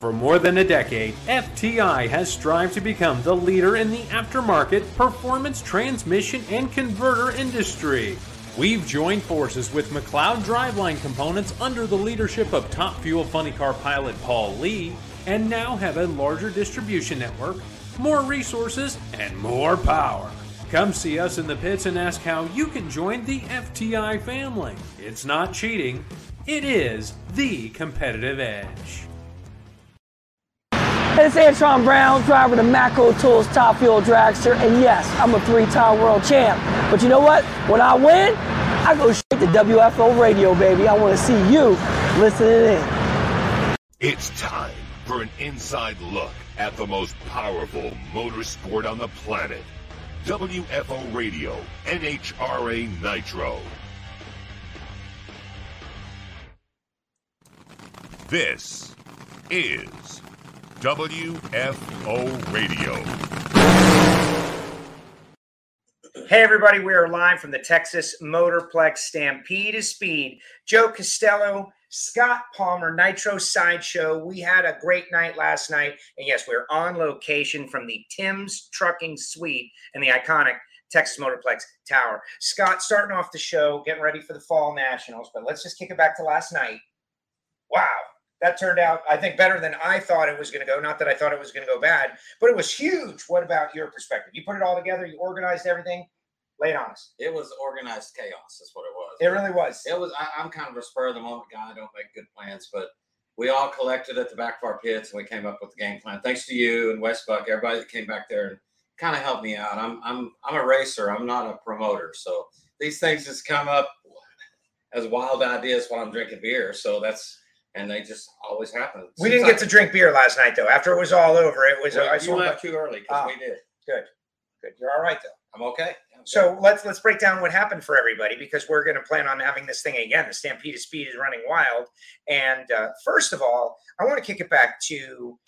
For more than a decade, FTI has strived to become the leader in the aftermarket performance transmission and converter industry. We've joined forces with McLeod Driveline Components under the leadership of Top Fuel Funny Car pilot Paul Lee, and now have a larger distribution network, more resources, and more power. Come see us in the pits and ask how you can join the FTI family. It's not cheating, it is the competitive edge. It's Antron Brown, driver of the Matco Tools Top Fuel Dragster, and yes, I'm a three-time world champ. But you know what? When I win, I go straight to WFO radio, baby. I want to see you listening in. It's time for an inside look at the most powerful motorsport on the planet. WFO Radio, NHRA Nitro. This is WFO Radio. Hey, everybody, we are live from the Texas Motorplex Stampede to Speed. Joe Castello, Scott Palmer, Nitro Sideshow. We had a great night last night. And yes, we're on location from the Tim's Trucking Suite and the iconic Texas Motorplex Tower. Scott, starting off the show, getting ready for the Fall Nationals, but let's just kick it back to last night. Wow, that turned out, I think, better than I thought it was going to go. Not that I thought it was going to go bad, but it was huge. What about your perspective? You put it all together, you organized everything. Lay it on us. It was organized chaos, is what it was. It really was. It was. I, am kind of a spur of the moment guy. I don't make good plans, but we all collected at the back of our pits and we came up with the game plan. Thanks to you and Westbuck, everybody that came back there and kind of helped me out. I'm I'm I'm a racer. I'm not a promoter, so these things just come up as wild ideas while I'm drinking beer. So that's and they just always happen. We didn't get to drink beer last night though. After it was all over, it was. Well, I you left too early because Ah. we did. good. Good. You're all right though. I'm okay. I'm So let's let's break down what happened for everybody because we're going to plan on having this thing again. The Stampede of Speed is running wild, and uh, first of all, I want to kick it back to.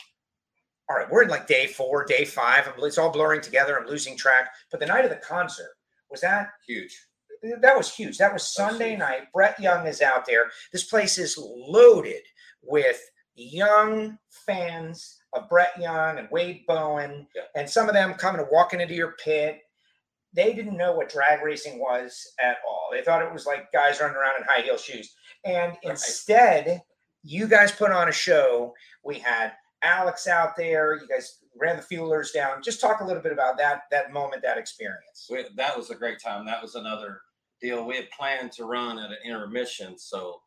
All right, we're in like day four, day five. It's all blurring together. I'm losing track. But the night of the concert was that huge. That was huge. That was Sunday night. Brett Young is out there. This place is loaded with young fans of Brett Young and Wade Bowen, Yeah. and some of them coming and walking into your pit. They didn't know what drag racing was at all. They thought it was like guys running around in high heel shoes. And instead, you guys put on a show. We had Alex out there. You guys ran the fuelers down. Just talk a little bit about that that moment, that experience. We, that was a great time. That was another deal. We had planned to run at an intermission, so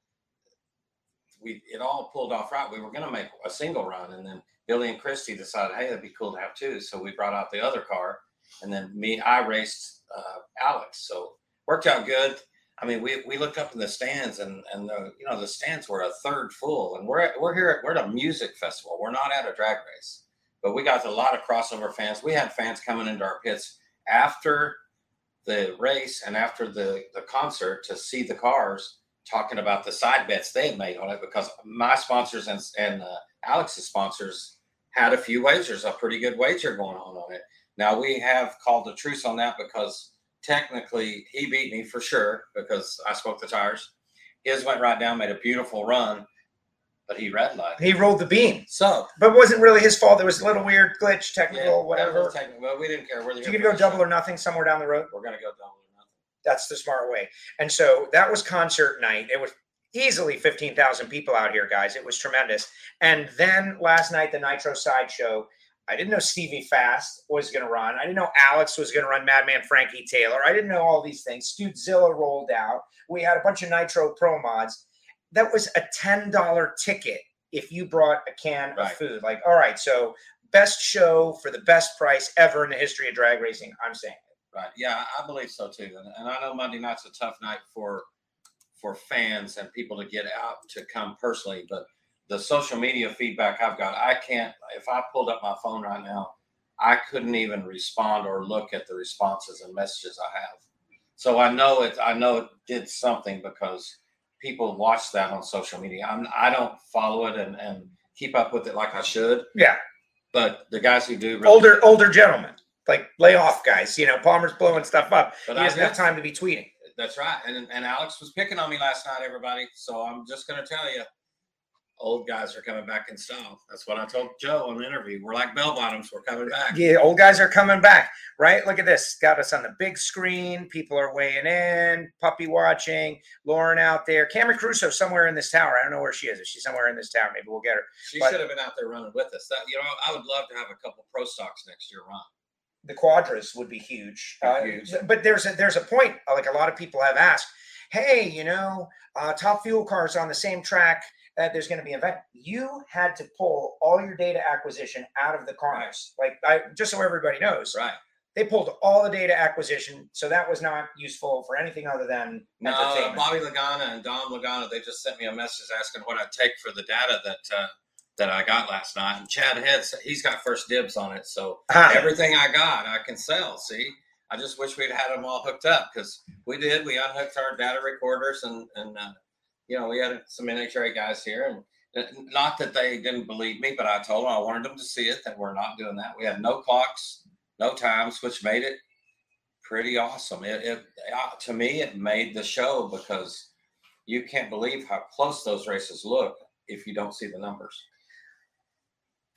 we it all pulled off right. We were going to make a single run, and then Billy and Christy decided, hey, it'd be cool to have two. So we brought out the other car, and then me, I raced uh, Alex. So worked out good. I mean, we, we looked up in the stands, and and the you know the stands were a third full, and we're we're here at, we're at a music festival. We're not at a drag race, but we got a lot of crossover fans. We had fans coming into our pits after the race and after the the concert to see the cars talking about the side bets they made on it because my sponsors and and uh, Alex's sponsors had a few wagers, a pretty good wager going on on it. Now we have called a truce on that because technically he beat me for sure because I spoke the tires. His went right down, made a beautiful run, but he red light. He rolled the beam. So But it wasn't really his fault. There was a little weird glitch, technical, whatever. Technical, well, we didn't care. We're you could go double or nothing somewhere down the road. We're gonna go double or nothing. That's the smart way. And so that was concert night. It was easily 15,000 people out here, guys. It was tremendous. And then last night, the Nitro Sideshow. I didn't know Stevie Fast was going to run. I didn't know Alex was going to run Madman Frankie Taylor. I didn't know all these things. Studezilla rolled out. We had a bunch of Nitro Pro mods. That was a $10 ticket if you brought a can Right. of food. Like, all right, so best show for the best price ever in the history of drag racing. I'm saying. It. Right. Yeah, I believe so too. And, and I know Monday night's a tough night for for fans and people to get out to come personally, but the social media feedback I've got, I can't if I pulled up my phone right now, I couldn't even respond or look at the responses and messages I have. So I know it I know it did something because people watch that on social media. I'm I don't follow it and, and keep up with it like I should, Yeah. but the guys who do really older older gentlemen like lay off guys you know palmer's blowing stuff up But he I doesn't have time to be tweeting That's right. And and Alex was picking on me last night, everybody. So I'm just gonna tell you, old guys are coming back in style. That's what I told Joe on the interview. We're like bell bottoms. We're coming back. Yeah, old guys are coming back, right? Look at this. Got us on the big screen. People are weighing in, puppy watching. Lauren out there. Camrie Caruso somewhere in this tower. I don't know where she is. If she's somewhere in this tower, maybe we'll get her. She But- should have been out there running with us. That you know, I would love to have a couple pro stocks next year run. The quadras would be huge. Uh, huge. But there's a there's a point. uh, Like a lot of people have asked, hey, you know, uh, top fuel cars on the same track. Uh, there's going to be an event. You had to pull all your data acquisition out of the cars. Like I just so everybody knows, Right. they pulled all the data acquisition, so that was not useful for anything other than No, entertainment. Bobby Lagana and Dom Lagana, they just sent me a message asking what I'd take for the data that uh, that I got last night. And Chad Heads, he's got first dibs on it. So Ah, everything I got, I can sell. See, I just wish we'd had them all hooked up because we did. We unhooked our data recorders and and uh, you know we had some NHRA guys here and. Not that they didn't believe me, but I told them I wanted them to see it that we're not doing that. We had no clocks, no times, which made it pretty awesome. It, it uh, to me, it made the show because you can't believe how close those races look if you don't see the numbers.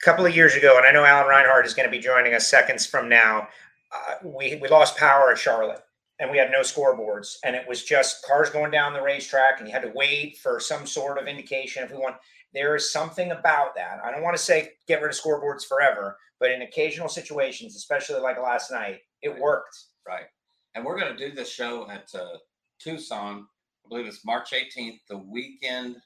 a couple of years ago, and I know Alan Reinhardt is going to be joining us seconds from now. Uh, we we lost power at Charlotte, and we had no scoreboards, and it was just cars going down the racetrack, and you had to wait for some sort of indication if we want. There is something about that. I don't want to say get rid of scoreboards forever, but in occasional situations, especially like last night, it Right. worked. Right. And we're going to do this show at uh, Tucson. I believe it's March 18th, the weekend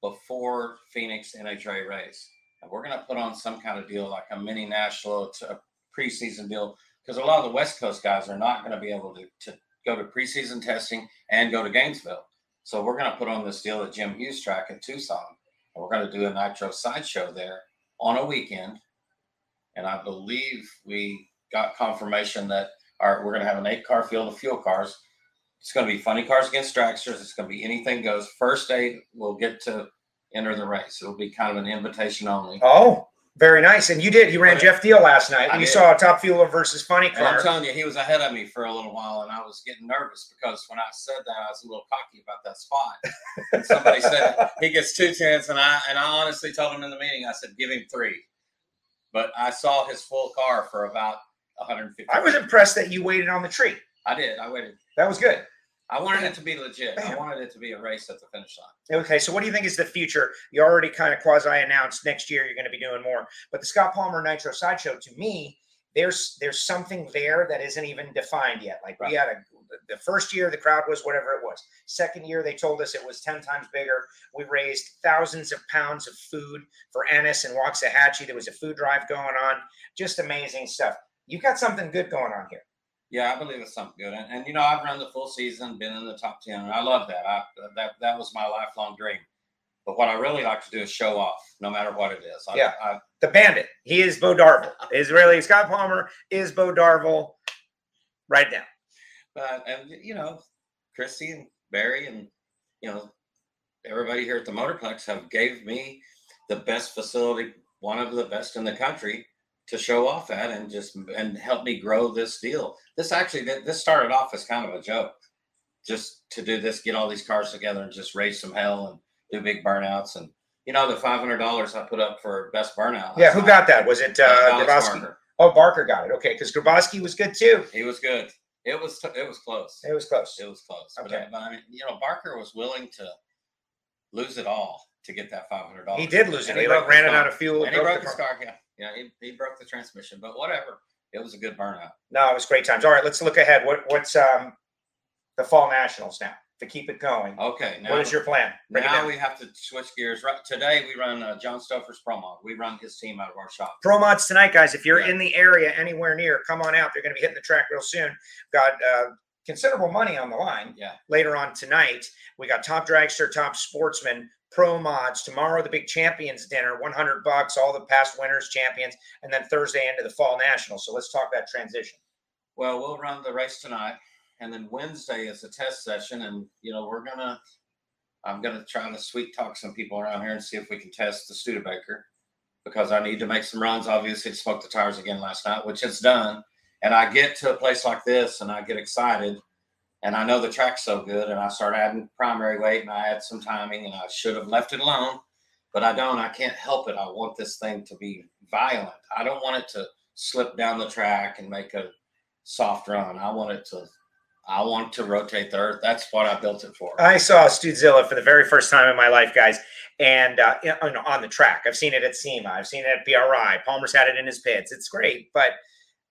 before Phoenix NHRA race. And we're going to put on some kind of deal, like a mini national, to a preseason deal, because a lot of the West Coast guys are not going to be able to, to go to preseason testing and go to Gainesville. So we're going to put on this deal at Jim Hughes track at Tucson. And we're going to do a nitro sideshow there on a weekend. And I believe we got confirmation that our, we're going to have an eight car field of fuel cars. It's going to be funny cars against dragsters. It's going to be anything goes. First eight will get to enter the race. It'll be kind of an invitation only. Oh, very nice. And you did. You ran. Jeff Deal last night. I We did. saw a top fueler versus funny And I'm telling you, he was ahead of me for a little while, and I was getting nervous because when I said that, I was a little cocky about that spot. And somebody said he gets two tenths, and I and I honestly told him in the meeting, I said, give him three. But I saw his full car for about 150. I was impressed that you waited on the tree. I did. I waited. That was good. I wanted it to be legit. I wanted it to be a race at the finish line. Okay, so what do you think is the future? You already kind of quasi announced next year you're going to be doing more, but the Scott Palmer Nitro Sideshow, to me, there's there's something there that isn't even defined yet. Like we had a the first year the crowd was whatever it was. Second year they told us it was ten times bigger. We raised thousands of pounds of food for Ennis and Waxahachie. There was a food drive going on. Just amazing stuff. You've got something good going on here. Yeah, I believe it's something good. And, and you know, I've run the full season, been in the top ten, and I love that. I that that was my lifelong dream. But what I really like to do is show off, no matter what it is. I, Yeah. I, The Bandit. He is Bo Darville. Is really Scott Palmer is Bo Darville. Right now. but and you know, Christy and Barry and you know, everybody here at the Motorplex have gave me the best facility, one of the best in the country, to show off at and just and help me grow this deal. This actually this started off as kind of a joke, just to do this, get all these cars together and just raise some hell and do big burnouts and. You know the five hundred dollars I put up for best burnout. Yeah, who night? got that? Was it uh? Barker. Oh, Barker got it. Okay, because Grabowski was good too. He was good. It was t- it was close. It was close. It was close. Okay. But I mean, you know, Barker was willing to lose it all to get that five hundred dollars. He did lose it. And He, he like, ran it out of fuel. And he broke the his car. Yeah, yeah. He, he broke the transmission, but whatever. It was a good burnout. No, it was great times. All right, let's look ahead. What what's um the fall nationals now to keep it going? Okay, now what is your plan? Break now we have to switch gears. Right today, we run uh, John Stouffer's pro mod. We run his team out of our shop. Pro mods tonight, guys. If you're Yeah. in the area anywhere near, come on out. They're going to be hitting the track real soon. Got uh, considerable money on the line. Yeah. Later on tonight, we got top dragster, top sportsman, pro mods. Tomorrow, the big champions dinner, 100 bucks, all the past winners, champions, and then Thursday into the fall national. So let's talk that transition. Well, we'll run the race tonight, and then Wednesday is a test session, and you know we're gonna. I'm gonna try to sweet talk some people around here and see if we can test the Studebaker, because I need to make some runs. Obviously, it smoked the tires again last night, which it's done. And I get to a place like this, and I get excited, and I know the track's so good, and I start adding primary weight, and I add some timing, and I should have left it alone, but I don't. I can't help it. I want this thing to be violent. I don't want it to slip down the track and make a soft run. I want it to. I want to rotate the earth. That's what I built it for. I saw Studezilla for the very first time in my life, guys, and uh, on the track. I've seen it at SEMA. I've seen it at BRI. Palmer's had it in his pits. It's great, but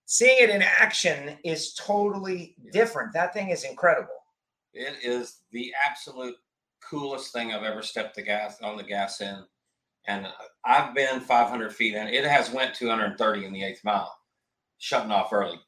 seeing it in action is totally different. That thing is incredible. It is the absolute coolest thing I've ever stepped the gas on the gas in, and I've been 500 feet in. It has went 230 in the eighth mile, shutting off early,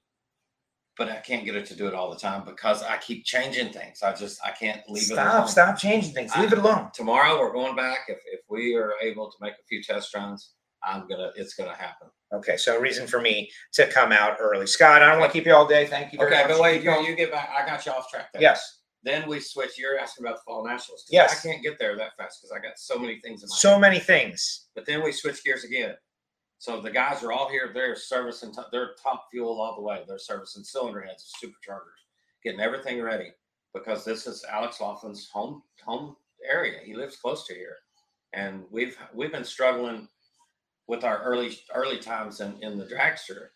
but I can't get it to do it all the time because I keep changing things. I just I can't leave stop, it. Stop, stop changing things. Leave it alone. Tomorrow we're going back. If if we are able to make a few test runs, I'm gonna. It's gonna happen. Okay, so a reason for me to come out early, Scott. I don't want to keep you all day. Thank you. okay, much. but wait, you, you get back. I got you off track there. Yes. Then we switch. You're asking about the fall nationals. Yes. I can't get there that fast because I got so many things in my So many things. But then we switch gears again. So the guys are all here. They're servicing. T- they're top fuel all the way. They're servicing cylinder heads, superchargers, getting everything ready because this is Alex Laughlin's home home area. He lives close to here, and we've we've been struggling with our early early times in in the dragster.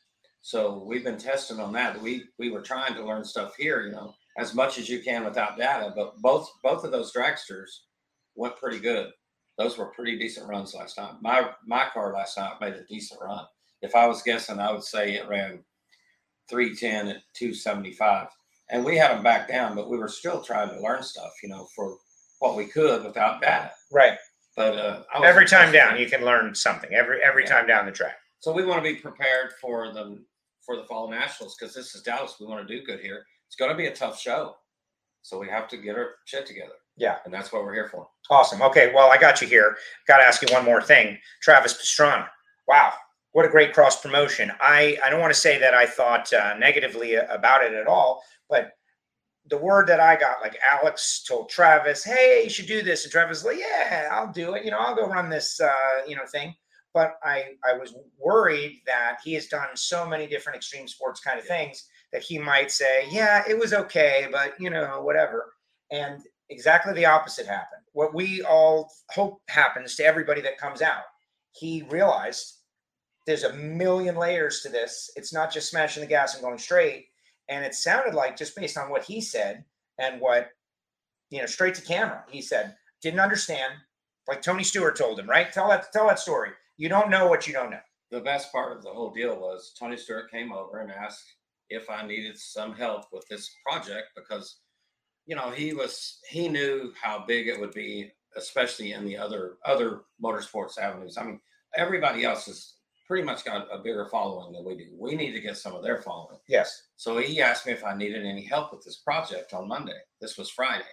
So we've been testing on that. We we were trying to learn stuff here, you know, as much as you can without data. But both both of those dragsters went pretty good. Those were pretty decent runs last time. My my car last night made a decent run. If I was guessing, I would say it ran 310 at 275. And we had them back down, but we were still trying to learn stuff, you know, for what we could without data. Right. But uh, Every time down, you can learn something. Every every Yeah. time down the track. So we want to be prepared for the for the fall nationals because this is Dallas. We want to do good here. It's going to be a tough show, so we have to get our shit together. Yeah. and that's what we're here for. Awesome. Okay, well, I got you here. Got to ask you one more thing. Travis Pastrana. Wow, what a great cross promotion. I I don't want to say that I thought uh, negatively about it at all, but the word that I got, like Alex told Travis, "Hey, you should do this," and Travis was like, "Yeah, I'll do it. You know, I'll go run this, uh, you know, thing." But I I was worried that he has done so many different extreme sports kind of things that he might say, "Yeah, it was okay, but you know, whatever." And exactly the opposite happened. What we all hope happens to everybody that comes out. He realized there's a million layers to this. It's not just smashing the gas and going straight. And it sounded like, just based on what he said and what, you know, straight to camera, he said, didn't understand. Like Tony Stewart told him, right? Tell that, tell that story. You don't know what you don't know. The best part of the whole deal was Tony Stewart came over and asked if I needed some help with this project because, you know, he was he knew how big it would be, especially in the other other motorsports avenues. I mean, everybody else has pretty much got a bigger following than we do. We need to get some of their following. Yes. So he asked me if I needed any help with this project on Monday. This was Friday.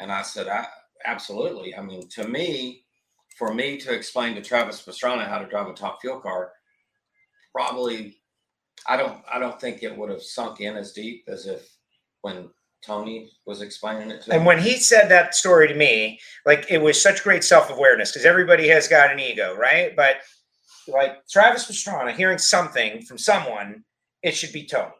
And I said, I, absolutely. I mean, to me, for me to explain to Travis Pastrana how to drive a top fuel car, probably I don't I don't think it would have sunk in as deep as if when Tony was explaining it to And me. when he said that story to me, like it was such great self awareness because everybody has got an ego, right? But like Travis Pastrana hearing something from someone, it should be Tony.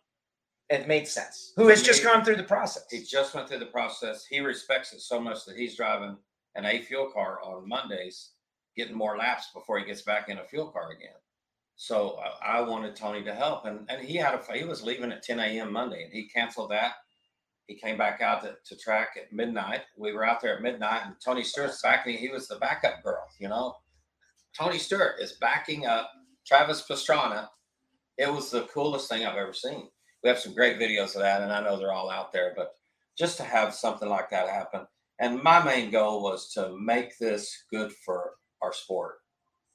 It made sense. Who has just Me- gone through the process. he just went through the process. He respects it so much that he's driving an A fuel car on Mondays, getting more laps before he gets back in a fuel car again. So I wanted Tony to help, and and he had a he was leaving at 10 a.m. Monday, and he canceled that. He came back out to, to track at midnight. We were out there at midnight, and Tony Stewart's backing. He was the backup girl, you know. Tony Stewart is backing up Travis Pastrana. It was the coolest thing I've ever seen we have some great videos of that, and I know they're all out there. But just to have something like that happen, and my main goal was to make this good for our sport,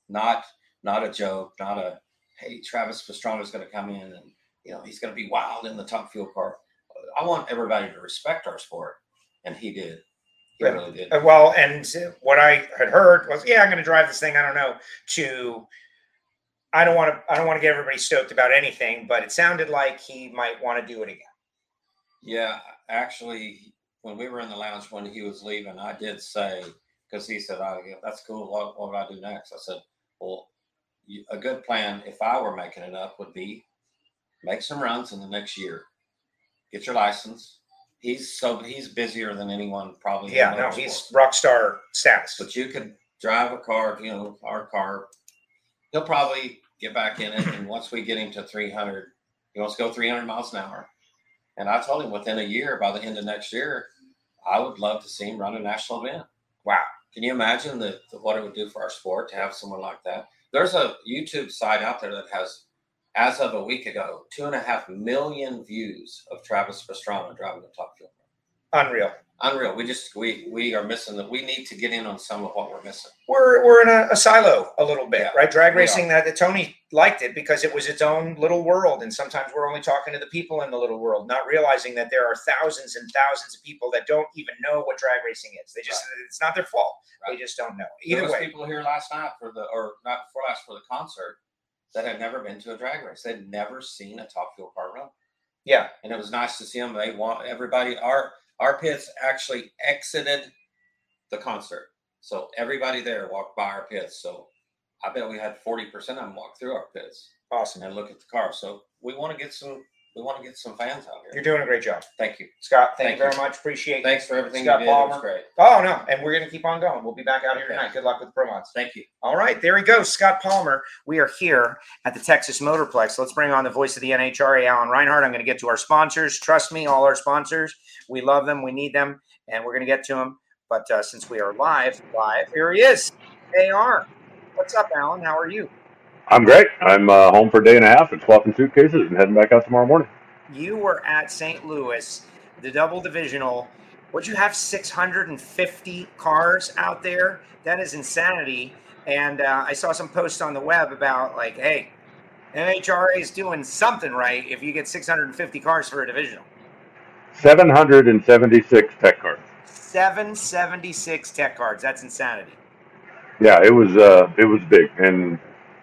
not not a joke, not a hey Travis Pastrana is going to come in and you know he's going to be wild in the top fuel car. I want everybody to respect our sport, and he did. Yeah. really. Uh, well, and what I had heard was, yeah, I'm going to drive this thing. I don't know. To, I don't want to. I don't want to get everybody stoked about anything, but it sounded like he might want to do it again. Yeah, actually, when we were in the lounge when he was leaving, I did say because he said, "Oh, yeah, that's cool. What, what would I do next?" I said, "Well, you, a good plan, if I were making it up, would be make some runs in the next year, get your license. He's so he's busier than anyone probably. Yeah, no, he's rock star status. But you could drive a car, you know, our car. He'll probably get back in it, and once we get him to 300, he wants to go 300 miles an hour. And I told him within a year, by the end of next year, I would love to see him run a national event. Wow. Can you imagine the, the, what it would do for our sport to have someone like that? There's a YouTube site out there that has, as of a week ago, two and a half million views of Travis Pastrana driving the top fuel. Unreal. Unreal. We just we we are missing that. We need to get in on some of what we're missing. We're we're in a, a silo a little bit, Yeah, right? Drag racing that, that Tony liked it because it was its own little world, and sometimes we're only talking to the people in the little world, not realizing that there are thousands and thousands of people that don't even know what drag racing is. They just it's not their fault. Right. They just don't know. There Either was way, people here last night for the or not before last for the concert that had never been to a drag race. They'd never seen a top fuel car run. yeah, and it was nice to see them. They want everybody. Our our pits actually exited the concert, so everybody there walked by our pits. So I bet we had forty percent of them walk through our pits awesome. and look at the car. So we want to get some. We want to get some fans out here. You're doing a great job, Thank you. Scott. Thank, Thank you very you. much. Appreciate. it. Thanks for everything Scott you did. It was Palmer. great. Oh no, and we're gonna keep on going. We'll be back out here Okay. tonight. Good luck with the promos. Thank you. All right, there he goes, Scott Palmer. We are here at the Texas Motorplex. Let's bring on the voice of the NHRA, Alan Reinhardt. I'm going to get to our sponsors. Trust me, all our sponsors, we love them, we need them, and we're going to get to them. But uh, since we are live, live, here he is, AR. What's up, Alan? How are you? I'm great. I'm uh, home for a day and a half and swapping suitcases and heading back out tomorrow morning. You were at St. Louis, the double divisional. Would you have 650 cars out there? That is insanity. And uh, I saw some posts on the web about like, hey, NHRA is doing something right if you get 650 cars for a divisional. 776 tech cards. 776 tech cards. That's insanity. Yeah, it was uh, it was big, and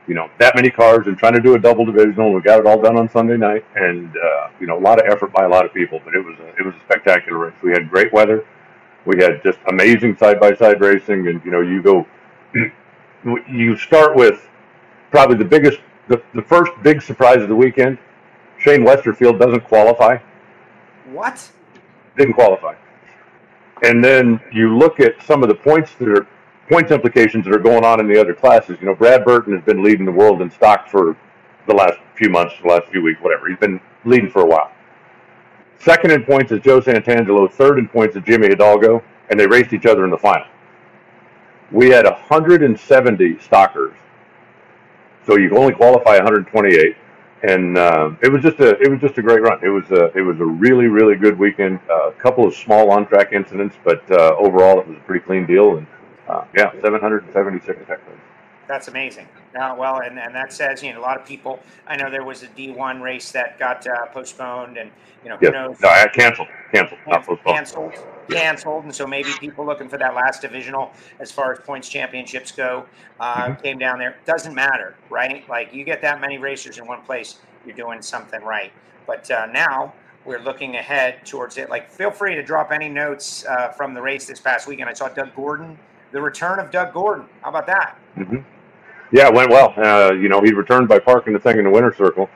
you know that many cars and trying to do a double divisional. We got it all done on Sunday night, and uh, you know a lot of effort by a lot of people, but it was a, it was a spectacular race. We had great weather. We had just amazing side by side racing, and you know you go, you start with probably the biggest, the, the first big surprise of the weekend. Shane Westerfield doesn't qualify. What? didn't qualify. And then you look at some of the points that are points implications that are going on in the other classes. You know, Brad Burton has been leading the world in stock for the last few months, the last few weeks, whatever. He's been leading for a while. Second in points is Joe Santangelo. Third in points is Jimmy Hidalgo, and they raced each other in the final. We had 170 stockers, so you only qualify 128 and uh, it was just a it was just a great run. It was a it was a really really good weekend. Uh, a couple of small on track incidents, but uh, overall it was a pretty clean deal. And uh, yeah, 776 tech points. That's amazing. Now, well, and, and that says, you know, a lot of people, I know there was a D1 race that got uh, postponed and, you know, who Yes, knows? no, I canceled, canceled, not postponed. canceled, canceled, and so maybe people looking for that last divisional as far as points championships go uh, Mm-hmm. came down there. Doesn't matter, right? Like you get that many racers in one place, you're doing something right. But uh, now we're looking ahead towards it. Like, feel free to drop any notes uh, from the race this past weekend. I saw Doug Gordon, the return of Doug Gordon. How about that? hmm Yeah, it went well. Uh, you know, he returned by parking the thing in the winner's circle,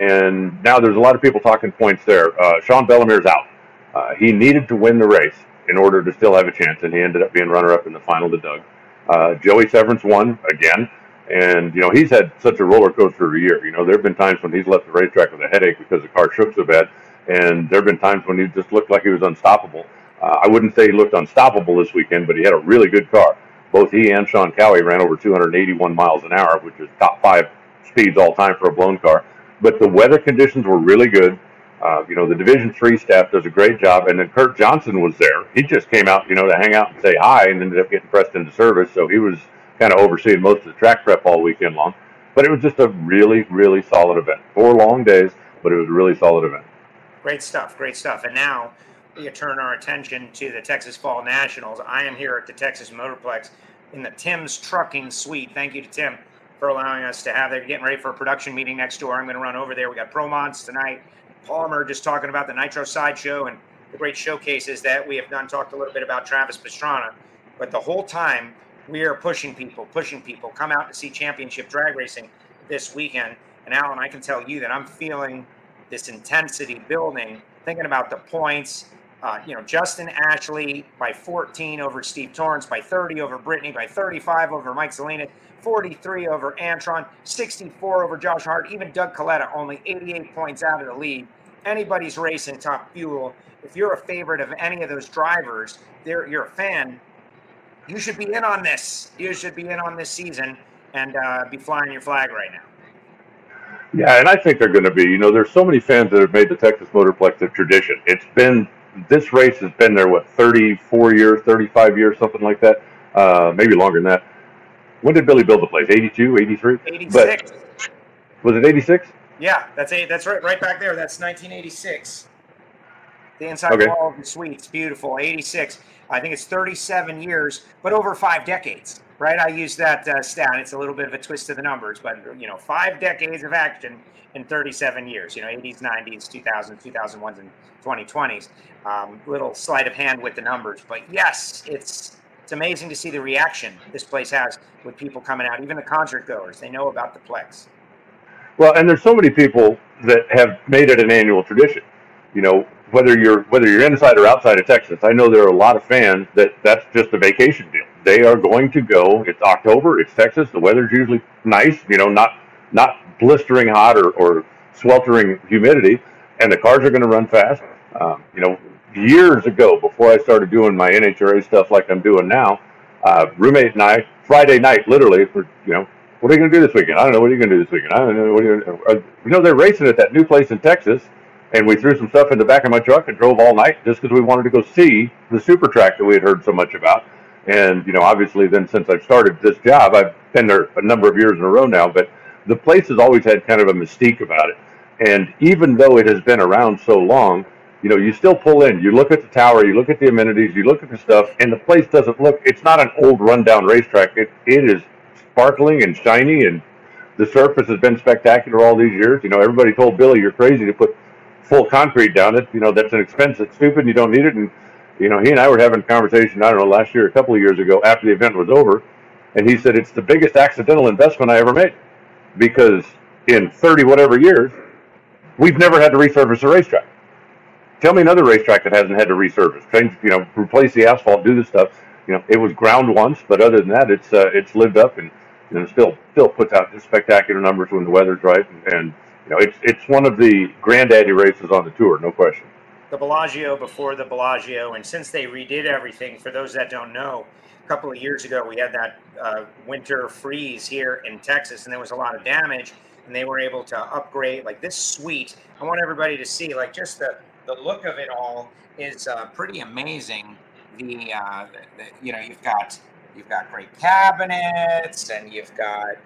and now there's a lot of people talking points there. Uh, Sean Bellemare's out. Uh, he needed to win the race in order to still have a chance, and he ended up being runner-up in the final to Doug. Uh, Joey Severance won again, and you know he's had such a roller coaster of a year. You know, there have been times when he's left the racetrack with a headache because the car shook so bad, and there have been times when he just looked like he was unstoppable. Uh, I wouldn't say he looked unstoppable this weekend, but he had a really good car. Both he and Sean Cowie ran over 281 miles an hour, which is top five speeds all time for a blown car. But the weather conditions were really good. Uh, you know, the Division Three staff does a great job, and then Kurt Johnson was there. He just came out, you know, to hang out and say hi, and ended up getting pressed into service. So he was kind of overseeing most of the track prep all weekend long. But it was just a really, really solid event. Four long days, but it was a really solid event. Great stuff, great stuff. And now we turn our attention to the Texas Fall Nationals. I am here at the Texas Motorplex in the Tim's Trucking Suite. Thank you to Tim for allowing us to have there. Getting ready for a production meeting next door. I'm going to run over there. We got Pro Mods tonight. Palmer just talking about the Nitro Sideshow and the great showcases that we have done. Talked a little bit about Travis Pastrana, but the whole time we are pushing people, pushing people. Come out to see championship drag racing this weekend. And Alan, I can tell you that I'm feeling this intensity building, thinking about the points Uh, you know, Justin Ashley by 14 over Steve Torrence, by 30 over Brittany, by 35 over Mike Salinas, 43 over Antron, 64 over Josh Hart. Even Doug Kalitta only 88 points out of the lead. Anybody's racing top fuel. If you're a favorite of any of those drivers, you're a fan. You should be in on this. You should be in on this season and uh, be flying your flag right now. Yeah, and I think they're going to be. You know, there's so many fans that have made the Texas Motorplex a tradition. It's been this race has been there what 34 years, 35 years, something like that. Uh, maybe longer than that. When did Billy build the place? 82, 83? 86. But, was it 86? Yeah, that's eight. That's right, right back there. That's 1986. The inside okay. wall of the suite's beautiful. 86. I think it's 37 years, but over five decades, right? I use that uh, stat. It's a little bit of a twist to the numbers, but you know, five decades of action in 37 years. You know, 80s, 90s, 2000s, 2001s, and 2020s. Um, little sleight of hand with the numbers, but yes, it's it's amazing to see the reaction this place has with people coming out. Even the concert goers, they know about the Plex. Well, and there's so many people that have made it an annual tradition. You know, whether you're whether you're inside or outside of Texas, I know there are a lot of fans that that's just a vacation deal. They are going to go. It's October. It's Texas. The weather's usually nice. You know, not not blistering hot or, or sweltering humidity, and the cars are going to run fast. Um, you know, years ago, before I started doing my NHRA stuff like I'm doing now, uh, roommate and I, Friday night, literally, for you know, what are you going to do this weekend? I don't know. What are you going to do this weekend? I don't know. What are you, going uh, you know, they're racing at that new place in Texas, and we threw some stuff in the back of my truck and drove all night just because we wanted to go see the super track that we had heard so much about. And you know, obviously, then since I've started this job, I've been there a number of years in a row now. But the place has always had kind of a mystique about it. And even though it has been around so long, you know, you still pull in, you look at the tower, you look at the amenities, you look at the stuff, and the place doesn't look, it's not an old rundown racetrack. It, it is sparkling and shiny, and the surface has been spectacular all these years. You know, everybody told Billy, you're crazy to put full concrete down it. You know, that's an expense, it's stupid, you don't need it. And, you know, he and I were having a conversation, I don't know, last year, a couple of years ago, after the event was over, and he said, it's the biggest accidental investment I ever made because in 30 whatever years, we've never had to resurface a racetrack. Tell me another racetrack that hasn't had to resurface, change, you know, replace the asphalt, do this stuff. You know, it was ground once, but other than that, it's uh, it's lived up and you know still still puts out spectacular numbers when the weather's right. And, and you know, it's it's one of the granddaddy races on the tour, no question. The Bellagio before the Bellagio, and since they redid everything, for those that don't know, a couple of years ago we had that uh, winter freeze here in Texas, and there was a lot of damage and they were able to upgrade like this suite. I want everybody to see like just the the look of it all is uh, pretty amazing. The, uh, the, the, you know you've got you've got great cabinets and you've got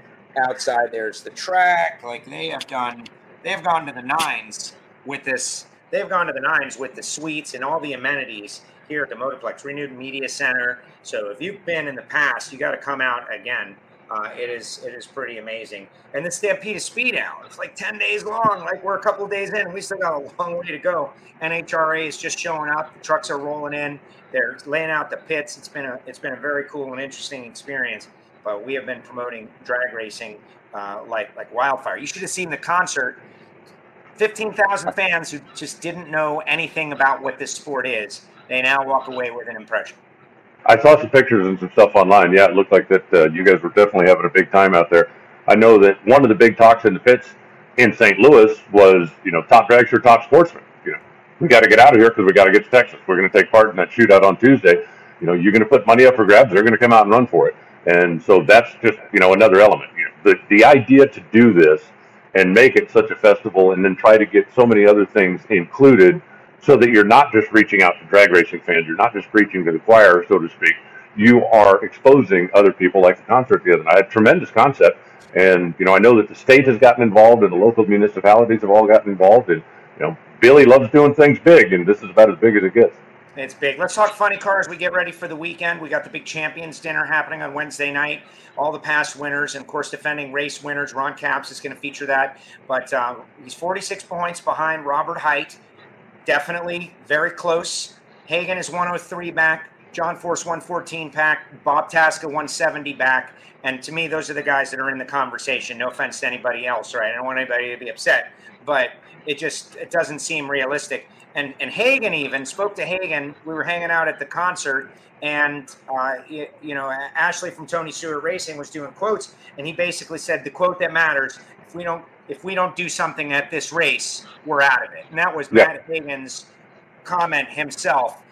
outside there's the track. Like they have done they have gone to the nines with this. They've gone to the nines with the suites and all the amenities here at the Motorplex Renewed Media Center. So if you've been in the past, you got to come out again uh, it is it is pretty amazing. And the Stampede of Speed Out, it's like 10 days long. Like we're a couple days in, we still got a long way to go. NHRA is just showing up. The trucks are rolling in. They're laying out the pits. It's been a it's been a very cool and interesting experience. But we have been promoting drag racing uh, like like wildfire. You should have seen the concert. 15,000 fans who just didn't know anything about what this sport is. They now walk away with an impression. I saw some pictures and some stuff online. Yeah, it looked like that uh, you guys were definitely having a big time out there. I know that one of the big talks in the pits in St. Louis was, you know, top dragster, top sportsman. You know, we got to get out of here because we got to get to Texas. We're going to take part in that shootout on Tuesday. You know, you're going to put money up for grabs. They're going to come out and run for it. And so that's just, you know, another element. The, the idea to do this and make it such a festival and then try to get so many other things included – so that you're not just reaching out to drag racing fans, you're not just preaching to the choir, so to speak. You are exposing other people, like the concert the other night. A tremendous concept, and you know I know that the state has gotten involved, and the local municipalities have all gotten involved, and you know Billy loves doing things big, and this is about as big as it gets. It's big. Let's talk funny cars. We get ready for the weekend. We got the big champions dinner happening on Wednesday night. All the past winners, and of course, defending race winners. Ron Capps is going to feature that. But um, he's 46 points behind Robert Hight definitely very close. Hagan is 103 back. John Force 114 back. Bob Tasca 170 back. And to me, those are the guys that are in the conversation. No offense to anybody else, right? I don't want anybody to be upset, but it just it doesn't seem realistic. And and Hagan even spoke to Hagan. We were hanging out at the concert, and uh, you, you know Ashley from Tony Stewart Racing was doing quotes, and he basically said the quote that matters: if we don't if we don't do something at this race, we're out of it. And that was yeah. Matt Hagan's comment himself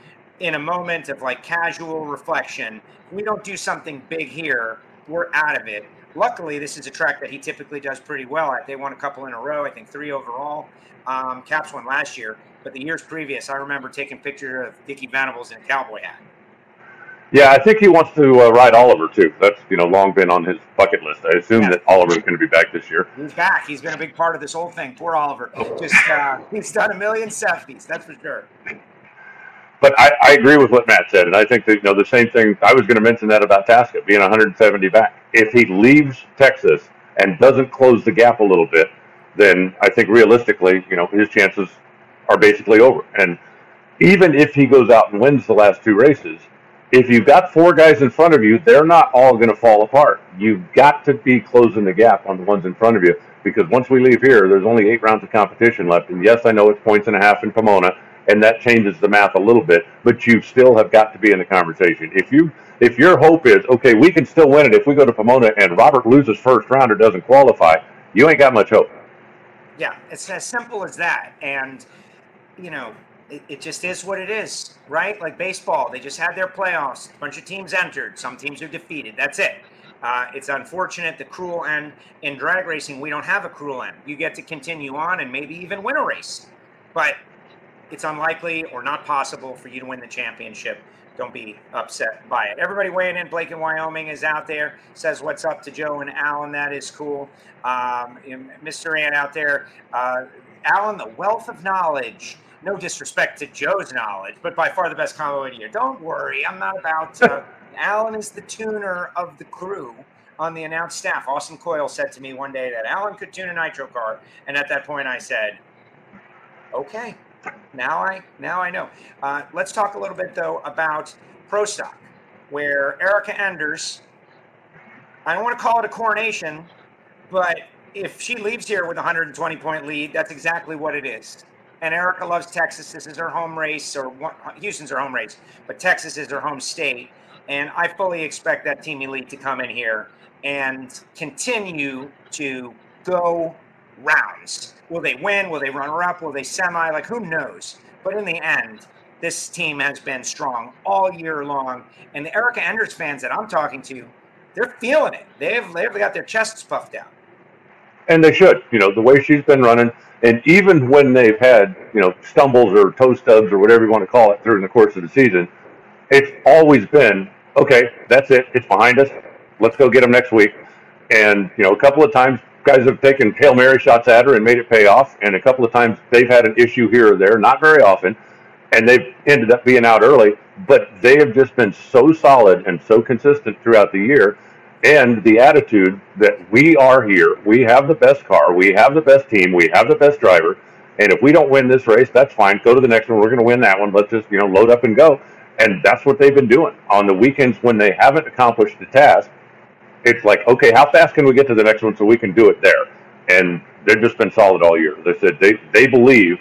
in a moment of like casual reflection. If we don't do something big here, we're out of it. Luckily, this is a track that he typically does pretty well at. They won a couple in a row, I think three overall. Um, Capps won last year, but the years previous, I remember taking pictures of Dickie Venables in a cowboy hat. Yeah, I think he wants to uh, ride Oliver too. That's you know long been on his bucket list. I assume yeah. that Oliver's going to be back this year. He's back. He's been a big part of this whole thing. Poor Oliver. Just uh, he's done a million safeties. That's for sure. But I, I agree with what Matt said, and I think that you know the same thing. I was going to mention that about Tasca being 170 back. If he leaves Texas and doesn't close the gap a little bit, then I think realistically, you know, his chances are basically over. And even if he goes out and wins the last two races, if you've got four guys in front of you, they're not all going to fall apart. You've got to be closing the gap on the ones in front of you because once we leave here, there's only eight rounds of competition left. And yes, I know it's points and a half in Pomona, and that changes the math a little bit, but you still have got to be in the conversation. If you if your hope is okay, we can still win it if we go to Pomona and Robert loses first round or doesn't qualify, you ain't got much hope. Yeah, it's as simple as that. And you know, it, it, just is what it is, right? Like baseball, they just had their playoffs. A bunch of teams entered. Some teams are defeated. That's it. Uh, it's unfortunate the cruel end in drag racing. We don't have a cruel end. You get to continue on and maybe even win a race, but it's unlikely or not possible for you to win the championship. Don't be upset by it. Everybody weighing in. Blake in Wyoming is out there. Says what's up to Joe and Alan. That is cool. Um, Mr. Ann out there. Uh, Alan, the wealth of knowledge no disrespect to Joe's knowledge, but by far the best combo the year. Don't worry, I'm not about to. Alan is the tuner of the crew on the announced staff. Austin Coil said to me one day that Alan could tune a nitro car, and at that point I said, "Okay, now I now I know." Uh, let's talk a little bit though about Pro Stock, where Erica Enders. I don't want to call it a coronation, but if she leaves here with a 120 point lead, that's exactly what it is and Erica loves Texas. This is her home race, or one, Houston's her home race, but Texas is her home state. And I fully expect that Team Elite to come in here and continue to go rounds. Will they win? Will they run her up? Will they semi? Like, who knows? But in the end, this team has been strong all year long. And the Erica Enders fans that I'm talking to, they're feeling it. They've, they've got their chests puffed out. And they should. You know, the way she's been running – and even when they've had, you know, stumbles or toe stubs or whatever you want to call it during the course of the season, it's always been, okay, that's it. It's behind us. Let's go get them next week. And, you know, a couple of times guys have taken Hail Mary shots at her and made it pay off. And a couple of times they've had an issue here or there, not very often, and they've ended up being out early. But they have just been so solid and so consistent throughout the year and the attitude that we are here. We have the best car, we have the best team, we have the best driver. And if we don't win this race, that's fine. Go to the next one. We're going to win that one. Let's just, you know, load up and go. And that's what they've been doing on the weekends when they haven't accomplished the task. It's like, okay, how fast can we get to the next one so we can do it there? And they've just been solid all year. They said they, they believe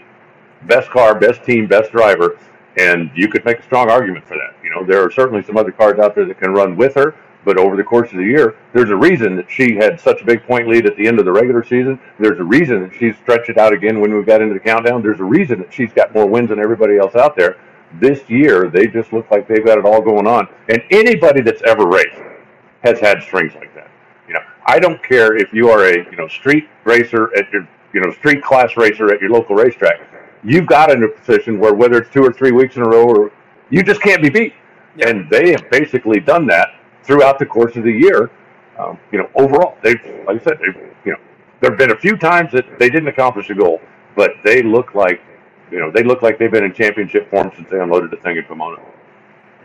best car, best team, best driver. And you could make a strong argument for that. You know, there are certainly some other cars out there that can run with her but over the course of the year, there's a reason that she had such a big point lead at the end of the regular season. There's a reason that she's stretched it out again when we got into the countdown. There's a reason that she's got more wins than everybody else out there. This year, they just look like they've got it all going on. And anybody that's ever raced has had strings like that. You know, I don't care if you are a you know street racer at your you know street class racer at your local racetrack. You've got in a position where whether it's two or three weeks in a row, or you just can't be beat. And they have basically done that throughout the course of the year. Um, you know, overall, they've, like I said, they've, you know, there have been a few times that they didn't accomplish a goal, but they look like, you know, they look like they've been in championship form since they unloaded the thing in Pomona.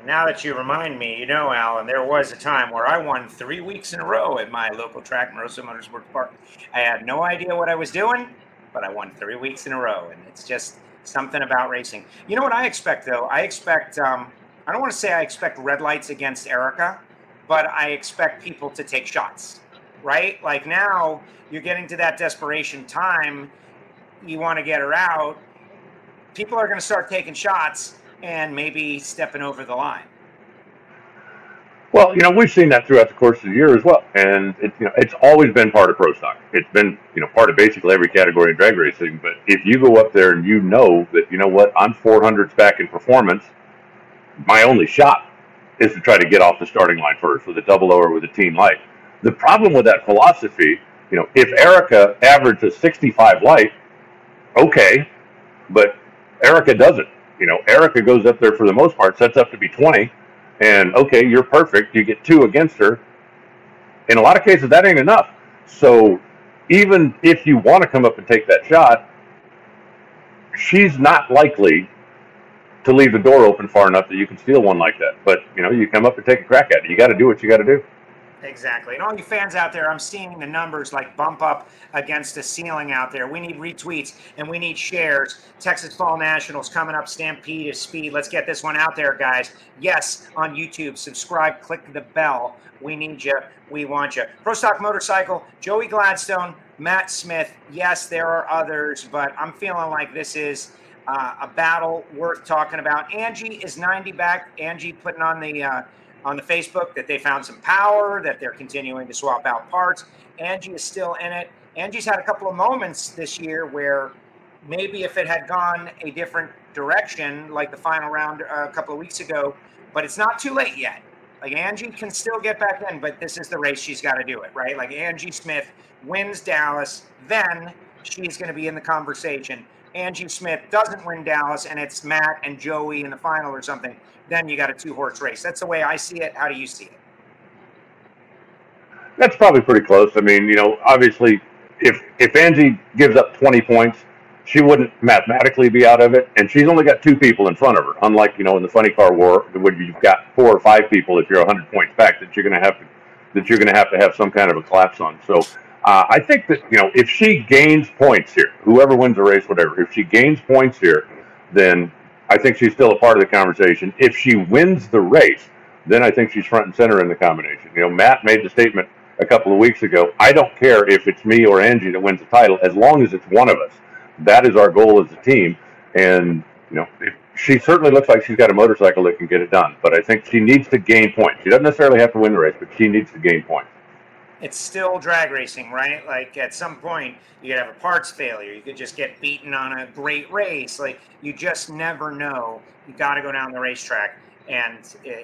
Now that you remind me, you know, Alan, there was a time where I won three weeks in a row at my local track, Marosa Motorsports Park. I had no idea what I was doing, but I won three weeks in a row, and it's just something about racing. You know what I expect, though? I expect, um, I don't want to say I expect red lights against Erica, but I expect people to take shots, right? Like now you're getting to that desperation time. You want to get her out. people are going to start taking shots and maybe stepping over the line. Well, you know, we've seen that throughout the course of the year as well, and it, you know, it's always been part of pro stock. It's been, you know, part of basically every category in drag racing. But if you go up there and you know that, you know what, I'm 400s back in performance, my only shot is to try to get off the starting line first with a double or with a team light. The problem with that philosophy, you know, if Erika averages 65 light, okay, but Erika doesn't. You know, Erika goes up there for the most part, sets up to be 20 and okay, you're perfect. You get two against her. In a lot of cases, that ain't enough. So even if you want to come up and take that shot, she's not likely to leave the door open far enough that you can steal one like that. But you know, you come up and take a crack at it. You got to do what you got to do. Exactly. And all you fans out there, I'm seeing the numbers like bump up against the ceiling out there. We need retweets and we need shares. Texas Fall Nationals coming up, Stampede is speed. Let's get this one out there, guys. Yes, on YouTube, subscribe, click the bell. We need you. We want you. Pro Stock Motorcycle, Joey Gladstone, Matt Smith. Yes, there are others, but I'm feeling like this is uh, a battle worth talking about. Angie is 90 back. Angie putting on the. Uh, on the Facebook that they found some power, that they're continuing to swap out parts. Angie is still in it. Angie's had a couple of moments this year where maybe if it had gone a different direction, like the final round uh, a couple of weeks ago, but it's not too late yet. Like Angie can still get back in, but this is the race she's got to do it, right? Like Angie Smith wins Dallas, then she's going to be in the conversation. Angie Smith doesn't win Dallas and it's Matt and Joey in the final or something, then you got a two horse race. That's the way I see it. How do you see it? That's probably pretty close. I mean, you know, obviously, if if Angie gives up 20 points, she wouldn't mathematically be out of it, and she's only got two people in front of her. Unlike you know in the funny car war, where you've got four or five people if you're 100 points back that you're going to have to that you're going to have to have some kind of a collapse on. So uh, I think that you know if she gains points here, whoever wins the race, whatever, if she gains points here, then I think she's still a part of the conversation. If she wins the race, then I think she's front and center in the combination. You know, Matt made the statement a couple of weeks ago. I don't care if it's me or Angie that wins the title, as long as it's one of us. That is our goal as a team. And you know, she certainly looks like she's got a motorcycle that can get it done. But I think she needs to gain points. She doesn't necessarily have to win the race, but she needs to gain points it's still drag racing, right? Like at some point, you could have a parts failure. You could just get beaten on a great race. Like you just never know. You got to go down the racetrack, and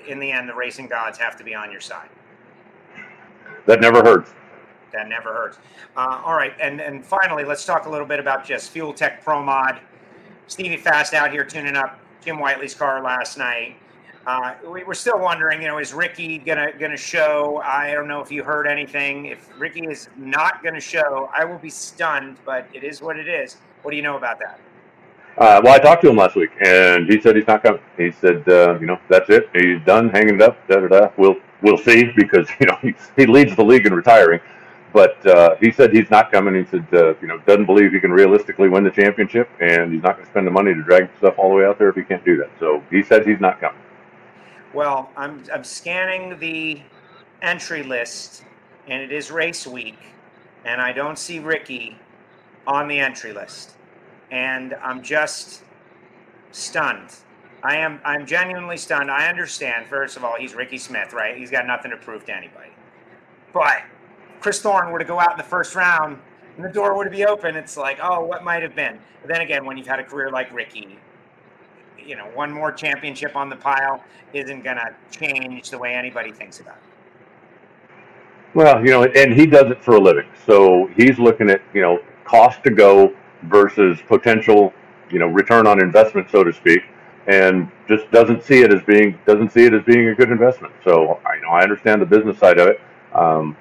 in the end, the racing gods have to be on your side. That never hurts. That never hurts. Uh, all right, and and finally, let's talk a little bit about just FuelTech Pro Mod. Stevie Fast out here tuning up Jim Whiteley's car last night. Uh, we, are still wondering, you know, is Ricky gonna gonna show? I don't know if you heard anything. If Ricky is not gonna show, I will be stunned. But it is what it is. What do you know about that? Uh, well, I talked to him last week, and he said he's not coming. He said, uh, you know, that's it. He's done hanging it up. Da da da. We'll we'll see because you know he, he leads the league in retiring. But uh, he said he's not coming. He said, uh, you know, doesn't believe he can realistically win the championship, and he's not going to spend the money to drag stuff all the way out there if he can't do that. So he says he's not coming. Well, I'm, I'm scanning the entry list, and it is race week, and I don't see Ricky on the entry list. And I'm just stunned. I am I'm genuinely stunned. I understand, first of all, he's Ricky Smith, right? He's got nothing to prove to anybody. But Chris Thorn were to go out in the first round and the door would be open, it's like, oh, what might have been? But then again, when you've had a career like Ricky, you know, one more championship on the pile isn't going to change the way anybody thinks about it. Well, you know, and he does it for a living. So he's looking at, you know, cost to go versus potential, you know, return on investment, so to speak, and just doesn't see it as being doesn't see it as being a good investment. So I you know I understand the business side of it. Um,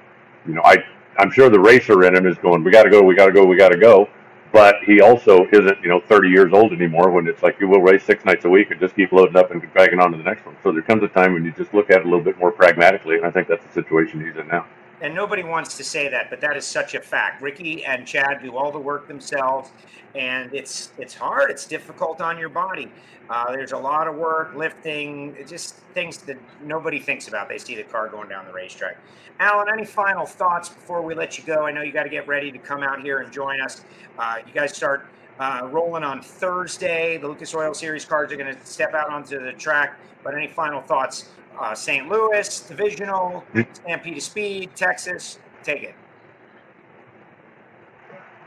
you know, I I'm sure the racer in him is going, we got to go, we got to go, we got to go but he also isn't, you know, 30 years old anymore when it's like you will race six nights a week and just keep loading up and dragging on to the next one. So there comes a time when you just look at it a little bit more pragmatically, and I think that's the situation he's in now. And nobody wants to say that, but that is such a fact. Ricky and Chad do all the work themselves, and it's it's hard. It's difficult on your body. Uh, there's a lot of work, lifting, just things that nobody thinks about. They see the car going down the racetrack. Alan, any final thoughts before we let you go? I know you got to get ready to come out here and join us. Uh, you guys start uh, rolling on Thursday. The Lucas Oil Series cars are going to step out onto the track. But any final thoughts? Uh, St. Louis, Divisional, Stampede Speed, Texas, take it.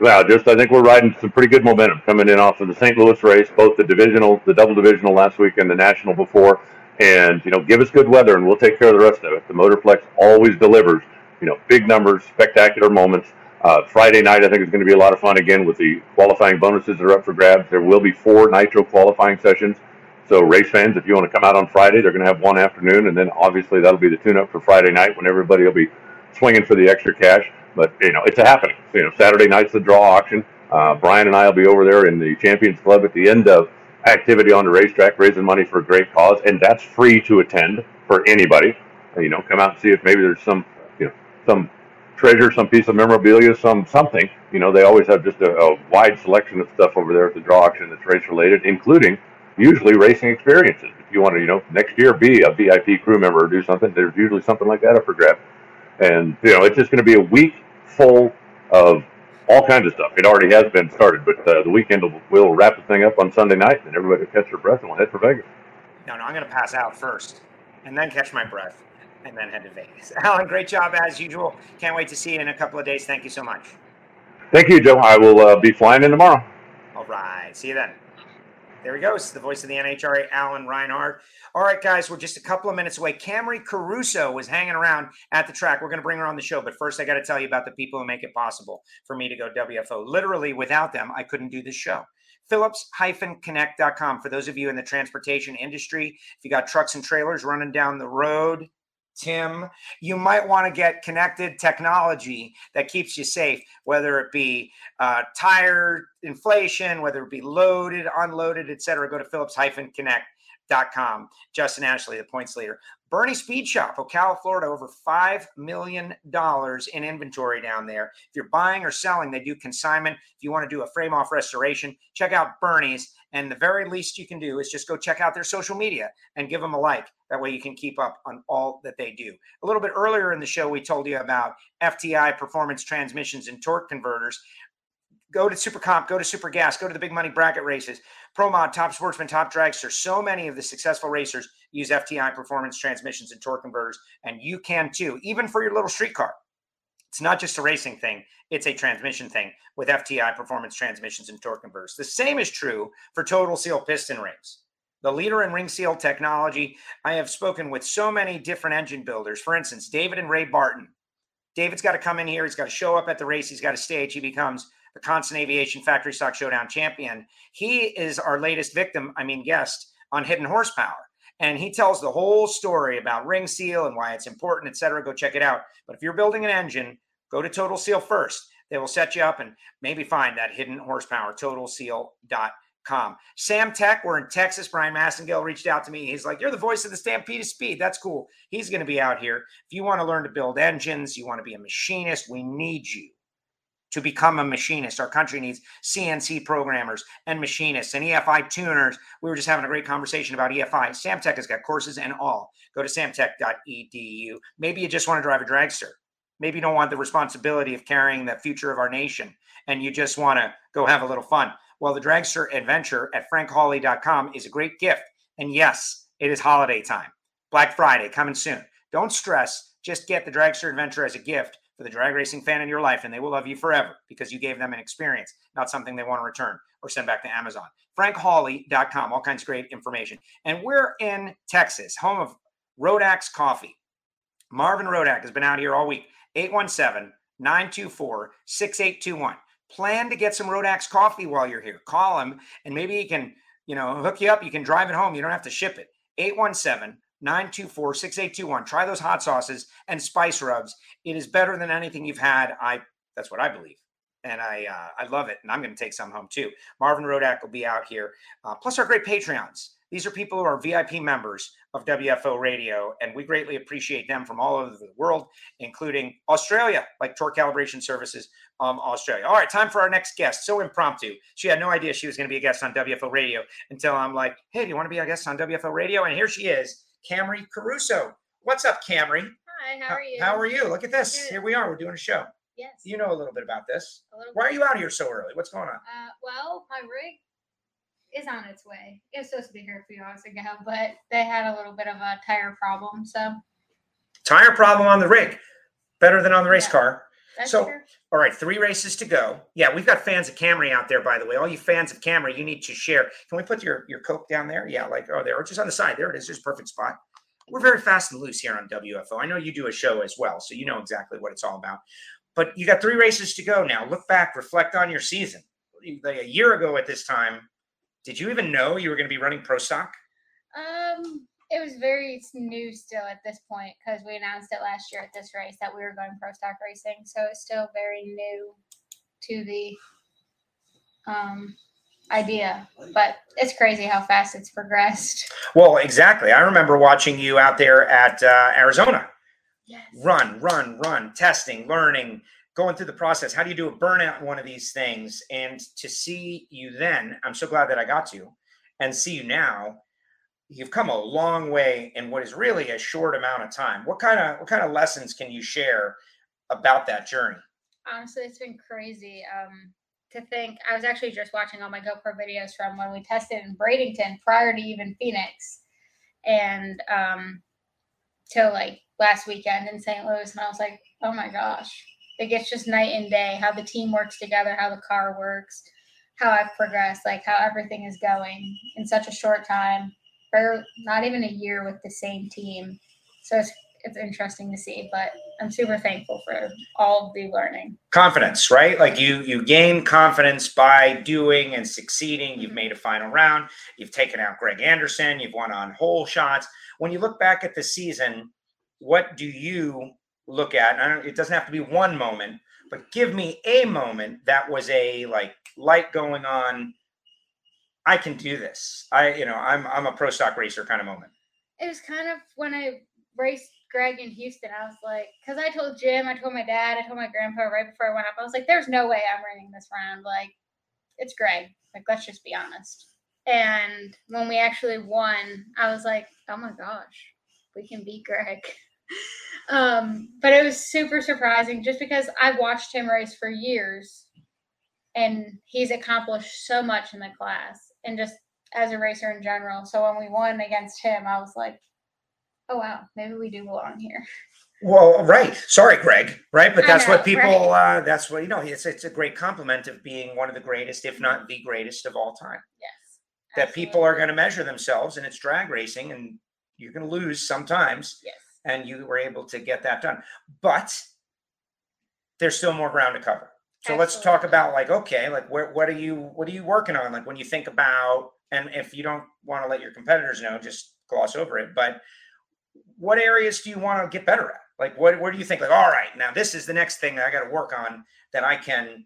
Well, just I think we're riding some pretty good momentum coming in off of the St. Louis race, both the divisional, the double divisional last week, and the national before. And you know, give us good weather, and we'll take care of the rest of it. The Motorplex always delivers. You know, big numbers, spectacular moments. Uh, Friday night, I think is going to be a lot of fun again with the qualifying bonuses that are up for grabs. There will be four Nitro qualifying sessions. So race fans, if you want to come out on Friday, they're going to have one afternoon, and then obviously that'll be the tune-up for Friday night when everybody will be swinging for the extra cash. But you know, it's a happening. So, you know, Saturday night's the draw auction. Uh, Brian and I will be over there in the Champions Club at the end of activity on the racetrack, raising money for a great cause, and that's free to attend for anybody. You know, come out and see if maybe there's some, you know, some treasure, some piece of memorabilia, some something. You know, they always have just a, a wide selection of stuff over there at the draw auction that's race related, including usually racing experiences. If you want to, you know, next year be a VIP crew member or do something, there's usually something like that up for grab. And you know, it's just going to be a week full of all kinds of stuff. It already has been started, but uh, the weekend will, we'll wrap the thing up on Sunday night, and everybody will catch their breath and we'll head for Vegas. No, no, I'm going to pass out first, and then catch my breath, and then head to Vegas. Alan, great job as usual. Can't wait to see you in a couple of days. Thank you so much. Thank you, Joe. I will uh, be flying in tomorrow. All right. See you then. There he goes, the voice of the NHRA, Alan Reinhart. All right, guys, we're just a couple of minutes away. Camrie Caruso was hanging around at the track. We're going to bring her on the show, but first, I got to tell you about the people who make it possible for me to go WFO. Literally, without them, I couldn't do this show. Phillips-Connect.com for those of you in the transportation industry. If you got trucks and trailers running down the road, Tim, you might want to get connected technology that keeps you safe, whether it be uh, tire inflation, whether it be loaded, unloaded, etc. Go to Phillips-Connect.com. Justin Ashley, the points leader. Bernie Speed Shop, Ocala, Florida, over $5 million in inventory down there. If you're buying or selling, they do consignment. If you want to do a frame off restoration, check out Bernie's. And the very least you can do is just go check out their social media and give them a like. That way you can keep up on all that they do. A little bit earlier in the show, we told you about FTI performance transmissions and torque converters. Go to Super Supercomp, go to Super Gas, go to the big money bracket races. Pro Mod, Top Sportsman, Top Dragster. So many of the successful racers use FTI performance transmissions and torque converters, and you can too, even for your little street car. It's not just a racing thing, it's a transmission thing with FTI performance transmissions and torque converters. The same is true for Total Seal piston rings. The leader in ring seal technology. I have spoken with so many different engine builders. For instance, David and Ray Barton. David's got to come in here. He's got to show up at the race. He's got to stage. He becomes the Constant Aviation Factory Stock Showdown champion. He is our latest victim, I mean, guest on Hidden Horsepower. And he tells the whole story about ring seal and why it's important, et cetera. Go check it out. But if you're building an engine, go to Total Seal first. They will set you up and maybe find that hidden horsepower, totalseal.com. Sam Tech, we're in Texas. Brian Massengill reached out to me. He's like, You're the voice of the Stampede of Speed. That's cool. He's going to be out here. If you want to learn to build engines, you want to be a machinist, we need you to become a machinist. Our country needs CNC programmers and machinists and EFI tuners. We were just having a great conversation about EFI. Samtech has got courses and all. Go to samtech.edu. Maybe you just want to drive a dragster. Maybe you don't want the responsibility of carrying the future of our nation and you just want to go have a little fun. Well, the dragster adventure at frankhawley.com is a great gift. And yes, it is holiday time. Black Friday coming soon. Don't stress. Just get the dragster adventure as a gift for the drag racing fan in your life, and they will love you forever because you gave them an experience, not something they want to return or send back to Amazon. FrankHawley.com, all kinds of great information. And we're in Texas, home of Rodak's Coffee. Marvin Rodak has been out here all week. 817 924 6821. Plan to get some Rodak's coffee while you're here. Call him and maybe he can, you know, hook you up. You can drive it home. You don't have to ship it. 817 924 6821. Try those hot sauces and spice rubs. It is better than anything you've had. I that's what I believe. And I uh, I love it. And I'm going to take some home too. Marvin Rodak will be out here. Uh, plus our great Patreons. These are people who are VIP members of WFO Radio, and we greatly appreciate them from all over the world, including Australia, like Torque Calibration Services um, Australia. All right, time for our next guest. So impromptu. She had no idea she was going to be a guest on WFO Radio until I'm like, hey, do you want to be a guest on WFO Radio? And here she is Camrie Caruso. What's up, Camrie? Hi, how are you? How are you? Look at this. Here we are. We're doing a show. Yes. You know a little bit about this. a little Why are you out here so early? What's going on? Uh, well, my rig is on its way. It was supposed to be here a few hours ago, but they had a little bit of a tire problem, so Tire problem on the rig. Better than on the race Yeah. car. that's So- true. All right, three races to go. Yeah, we've got fans of Camrie out there, by the way. All you fans of Camrie, you need to share. Can we put your, your Coke down there? Yeah, like, oh, there, or just on the side. There it is. Just perfect spot. We're very fast and loose here on WFO. I know you do a show as well, so you know exactly what it's all about. But you got three races to go now. Look back, reflect on your season. Like a year ago at this time, did you even know you were going to be running pro stock? Um, it was very new still at this point because we announced it last year at this race that we were going pro stock racing, so it's still very new to the um idea. But it's crazy how fast it's progressed. Well, exactly. I remember watching you out there at uh, Arizona. Yes. run, run, run, testing, learning, going through the process. How do you do a burnout in one of these things? And to see you then, I'm so glad that I got to, and see you now, you've come a long way in what is really a short amount of time. What kind of what kind of lessons can you share about that journey? honestly it's been crazy um to think i was actually just watching all my gopro videos from when we tested in bradenton prior to even phoenix and um till like last weekend in st louis and i was like oh my gosh like it's just night and day how the team works together how the car works how i've progressed like how everything is going in such a short time for not even a year with the same team. So it's it's interesting to see but i'm super thankful for all the learning. Confidence right? Like you you gain confidence by doing and succeeding. You've mm-hmm. made a final round. You've taken out greg anderson. You've won on hole shots. When you look back at the season what do you look at? And I don't, it doesn't have to be one moment but give me a moment that was a like light going on i can do this i you know i'm i'm a pro stock racer kind of moment it was kind of when I raced Greg in Houston. I was like, because I told Jim, I told my dad, I told my grandpa right before I went up. I was like, there's no way I'm running this round. Like, it's Greg. Like, let's just be honest. And when we actually won, I was like, oh my gosh, we can beat Greg. um, but it was super surprising just because I've watched him race for years and he's accomplished so much in the class and just as a racer in general. So when we won against him, I was like, oh wow, maybe we do belong here. Well, right. Sorry, Greg. Right, but that's know, what people. Uh, that's what you know. It's it's a great compliment of being one of the greatest, if not the greatest of all time. Yes. That people are going to measure themselves, and it's drag racing, and you're going to lose sometimes, Yes. and you were able to get that done. But there's still more ground to cover. So let's talk about like okay, like where what are you what are you working on? Like when you think about, and if you don't want to let your competitors know, just gloss over it. But what areas do you want to get better at? Like, what, where do you think, like, all right, now this is the next thing that I got to work on that I can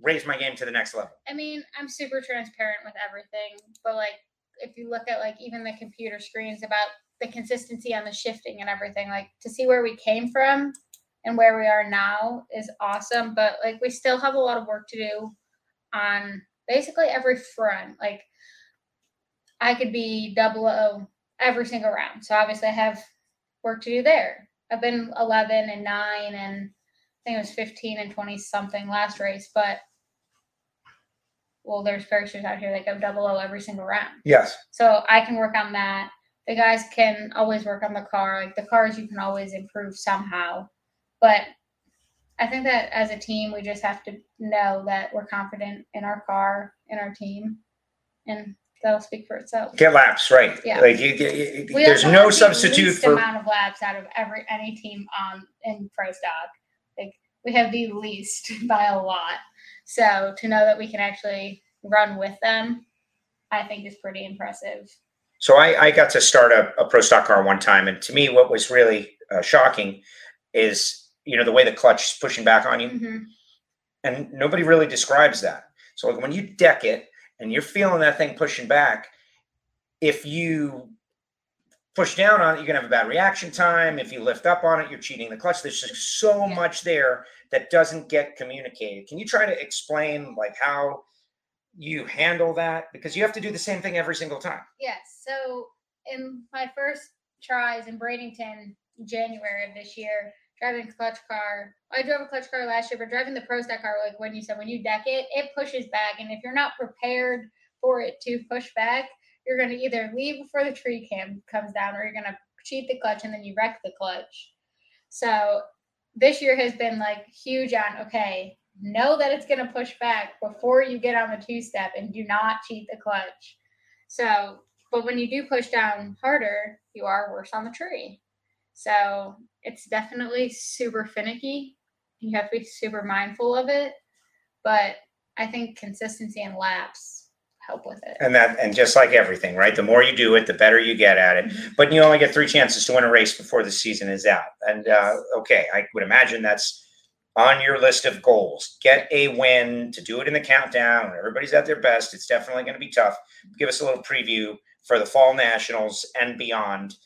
raise my game to the next level? I mean, I'm super transparent with everything, but like if you look at like even the computer screens about the consistency on the shifting and everything, like to see where we came from and where we are now is awesome. But like we still have a lot of work to do on basically every front. Like I could be double O every single round. So obviously I have work to do there. I've been 11 and 9 and I think it was 15 and 20 something last race, but well, there's racers out here that go double O every single round. Yes. So I can work on that. The guys can always work on the car. Like the cars, you can always improve somehow. But I think that as a team, we just have to know that we're confident in our car, in our team, and that'll speak for itself. Get laps, right? Yeah. Like, you, you, We there's no substitute least for. amount of laps out of every any team on in pro stock. Like we have the least by a lot. So to know that we can actually run with them, I think is pretty impressive. So I, I got to start a, a pro stock car one time, and to me, what was really uh, shocking is you know the way the clutch is pushing back on you, Mhm. and nobody really describes that. So like when you deck it and you're feeling that thing pushing back, if you push down on it, you're gonna have a bad reaction time. If you lift up on it, you're cheating the clutch. There's just so Yeah. much there that doesn't get communicated. Can you try to explain like how you handle that? Because you have to do the same thing every single time. Yes. So in my first tries in Bradenton, January of this year, driving a clutch car. I drove a clutch car last year, but driving the pro stock car, like when you said when you deck it, it pushes back, and if you're not prepared for it to push back, you're going to either leave before the tree cam comes down, or you're going to cheat the clutch and then you wreck the clutch. So this year has been like huge on okay, know that it's going to push back before you get on the two step and do not cheat the clutch. So, but when you do push down harder, you are worse on the tree. So it's definitely super finicky. You have to be super mindful of it. But I think consistency and laps help with it. And that, and just like everything, right? The more you do it, the better you get at it. Mhm. But you only get three chances to win a race before the season is out. And uh, okay, I would imagine that's on your list of goals. Get a win to do it in the countdown. When everybody's at their best. It's definitely going to be tough. Give us a little preview for the fall nationals and beyond.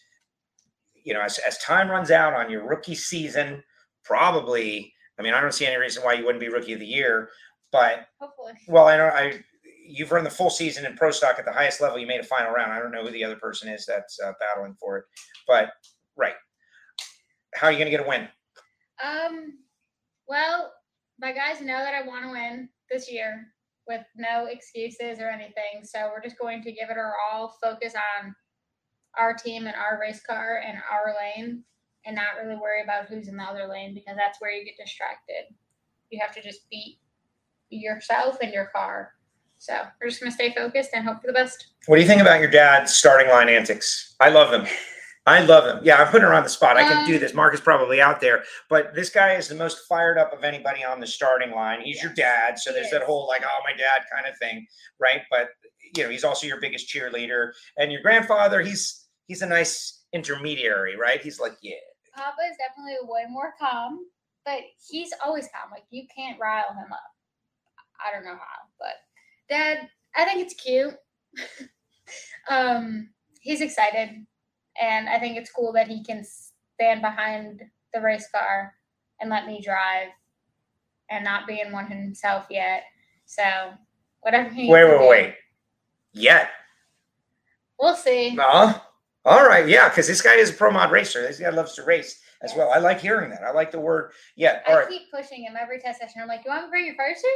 You know, as, as time runs out on your rookie season, probably. I mean, I don't see any reason why you wouldn't be rookie of the year. But Hopefully. well, I know I you've run the full season in pro stock at the highest level. You made a final round. I don't know who the other person is that's uh, battling for it, but right. How are you going to get a win? Um, well, my guys know that I want to win this year with no excuses or anything. So we're just going to give it our all, focus on our team and our race car and our lane, and not really worry about who's in the other lane because that's where you get distracted. You have to just beat yourself and your car. So we're just going to stay focused and hope for the best. What do you think about your dad's starting line antics? I love them. I love him. Yeah, I'm putting her on the spot. I can do Um, this. Mark is probably out there, but this guy is the most fired up of anybody on the starting line. He's your dad, so he there's that whole like, oh, my dad kind of thing, right? But you know, he's also your biggest cheerleader, and your grandfather. He's he's a nice intermediary, right? He's like, yeah, Papa is definitely way more calm, but he's always calm. Like you can't rile him up. I don't know how, but Dad, I think it's cute. um, he's excited, and I think it's cool that he can stand behind the race car and let me drive, and not be in one himself yet. So whatever he wait, wait, do, wait, yet. we'll see. No. All right. Yeah. Because this guy is a pro mod racer. This guy loves to race as Yes. well. I like hearing that. I like the word. Yeah. All I right. keep pushing him every test session. I'm like, "You want to bring your fire suit?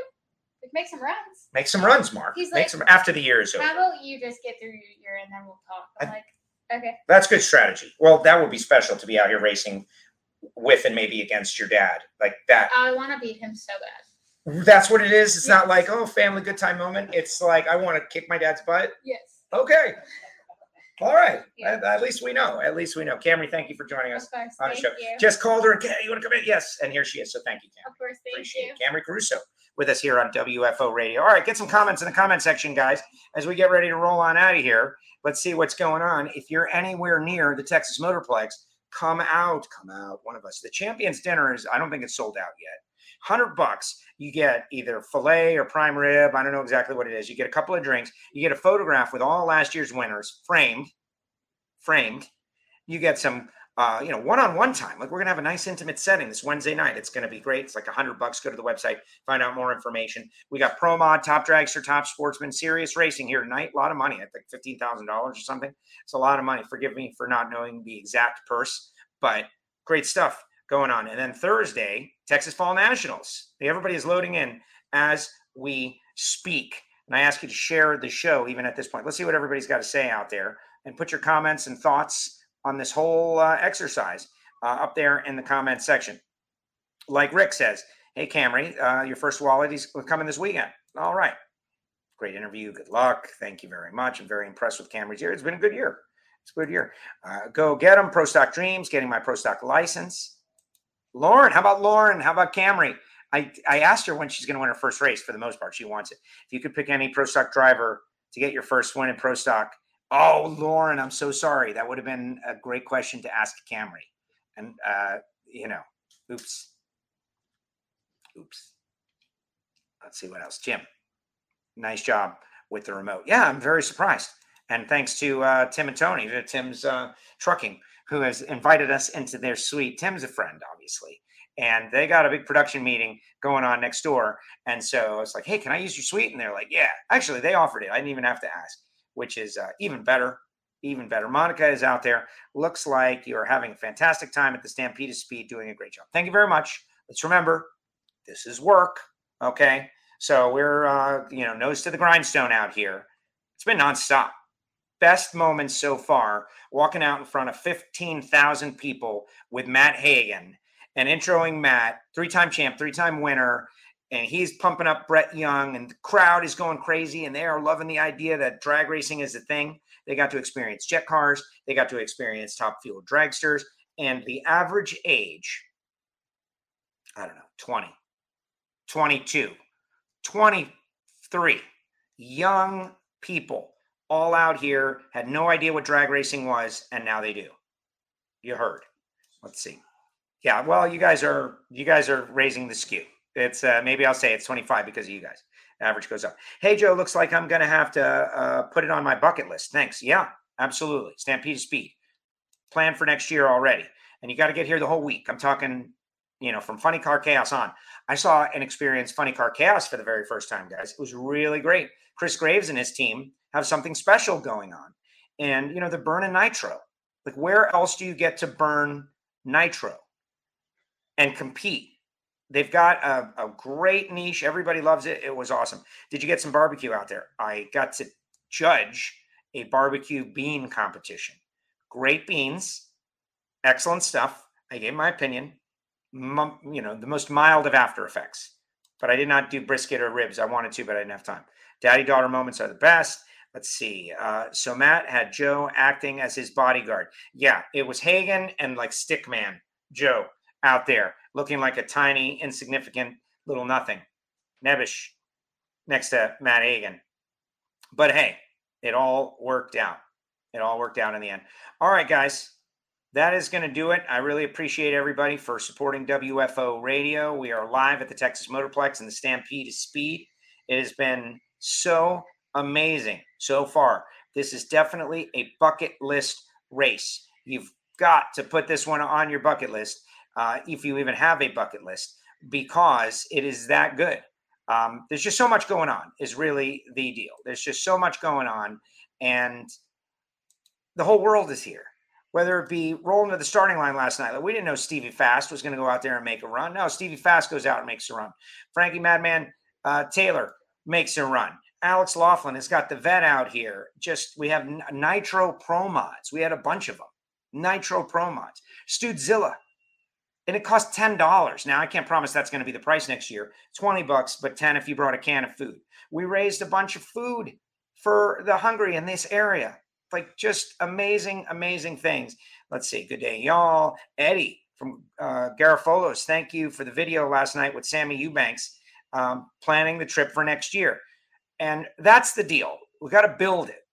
Like, make some runs." Make some runs, Mark. He's Make like- some after the year is over. How about you just get through your year and then we'll talk? I'm I- like, okay. That's good strategy. Well, that would be special to be out here racing with and maybe against your dad. Like that. I want to beat him so bad. That's what it is. It's not like, oh, family good time moment. It's like, I want to kick my dad's butt. Yes. Okay. All right. Yeah. At, at least we know. At least we know. Camrie, thank you for joining us course. on the show. you. Just called her. "Cam, You want to come in? Yes. And here she is. So thank you, Cam. of course. Thank Appreciate you. it. Camrie Caruso with us here on WFO Radio. All right, get some comments in the comment section, guys, as we get ready to roll on out of here. Let's see what's going on. If you're anywhere near the Texas Motorplex, come out, come out, one of us. The Champions Dinner is, I don't think it's sold out yet. 100 bucks, you get either filet or prime rib. I don't know exactly what it is. You get a couple of drinks. You get a photograph with all last year's winners framed, framed. You get some uh, you know, one-on-one time. Like we're gonna have a nice intimate setting this Wednesday night. It's gonna be great. It's like a hundred bucks. Go to the website, find out more information. We got Pro Mod, Top Dragster, Top Sportsman, Serious Racing here tonight. A lot of money. I think fifteen thousand dollars or something. It's a lot of money. Forgive me for not knowing the exact purse, but great stuff going on. And then Thursday, Texas Fall Nationals. Everybody is loading in as we speak. And I ask you to share the show even at this point. Let's see what everybody's got to say out there and put your comments and thoughts on this whole uh, exercise uh, up there in the comment section. Like Rick says, hey, Camrie, uh, your first wallet is coming this weekend. All right. Great interview. Good luck. Thank you very much. I'm very impressed with Camrie's year. It's been a good year. It's a good year. Uh, go get them. Pro Stock Dreams, getting my Pro Stock license. Lauren, how about Lauren? How about Camrie? I, I asked her when she's going to win her first race. For the most part, she wants it. If you could pick any Pro Stock driver to get your first win in Pro Stock, Oh, Lauren, I'm so sorry. That would have been a great question to ask Camrie. And uh, you know, oops. Oops. Let's see what else. Jim, nice job with the remote. Yeah, I'm very surprised. And thanks to uh, Tim and Tony, to Tim's uh, Trucking, who has invited us into their suite. Tim's a friend, obviously. And they got a big production meeting going on next door. And so I was like, hey, can I use your suite? And they're like, yeah. Actually, they offered it. I didn't even have to ask which is uh, even better. even better. Monica is out there. Looks like you're having a fantastic time at the Stampede of Speed, doing a great job. Thank you very much. Let's remember, this is work. Okay. So we're, uh, you know, nose to the grindstone out here. It's been nonstop. Best moments so far walking out in front of 15,000 people with Matt Hagan and introing Matt, three time champ, three time winner. And he's pumping up Brett Young, and the crowd is going crazy, and they are loving the idea that drag racing is a thing. They got to experience jet cars, they got to experience top fuel dragsters, and the average age, I don't know, 20, 22, 23 young people all out here had no idea what drag racing was, and now they do. You heard. Let's see. Yeah, well, you guys are you guys are raising the skew. It's uh, maybe I'll say it's 25 because of you guys. Average goes up. Hey Joe, looks like I'm gonna have to uh, put it on my bucket list. Thanks. Yeah, absolutely. Stampede Speed. Plan for next year already, and you got to get here the whole week. I'm talking, you know, from Funny Car Chaos on. I saw and experienced Funny Car Chaos for the very first time, guys. It was really great. Chris Graves and his team have something special going on, and you know, the burn burning nitro. Like, where else do you get to burn nitro and compete? They've got a, a, great niche. Everybody loves it. It was awesome. Did you get some barbecue out there? I got to judge a barbecue bean competition. Great beans, excellent stuff. I gave my opinion. M- you know, the most mild of after effects. But I did not do brisket or ribs. I wanted to, but I didn't have time. Daddy daughter moments are the best. Let's see. Uh, so Matt had Joe acting as his bodyguard. Yeah, it was Hagan and like Stickman Joe out there looking like a tiny, insignificant little nothing. Nebbish next to Matt Hagan. But hey, it all worked out. It all worked out in the end. All right, guys, that is going to do it. I really appreciate everybody for supporting WFO Radio. We are live at the Texas Motorplex and the Stampede is Speed. It has been so amazing so far. This is definitely a bucket list race. You've got to put this one on your bucket list uh, if you even have a bucket list, because it is that good. Um, there's just so much going on, is really the deal. There's just so much going on, and the whole world is here. Whether it be rolling to the starting line last night, like we didn't know Stevie Fast was going to go out there and make a run. No, Stevie Fast goes out and makes a run. Frankie Madman uh, Taylor makes a run. Alex Laughlin has got the vet out here. Just we have Nitro Pro mods. We had a bunch of them. Nitro Pro mods. Studzilla and it ten dollars. Now I can't promise that's going to be the price next year. Twenty bucks, but ten if you brought a can of food. We raised a bunch of food for the hungry in this area. Like just amazing, amazing things. Let's see. Good day, y'all. Eddie from uh, Garafolos. Thank you for the video last night with Sammy Eubanks, um, planning the trip for next year. And that's the deal. We got to build it.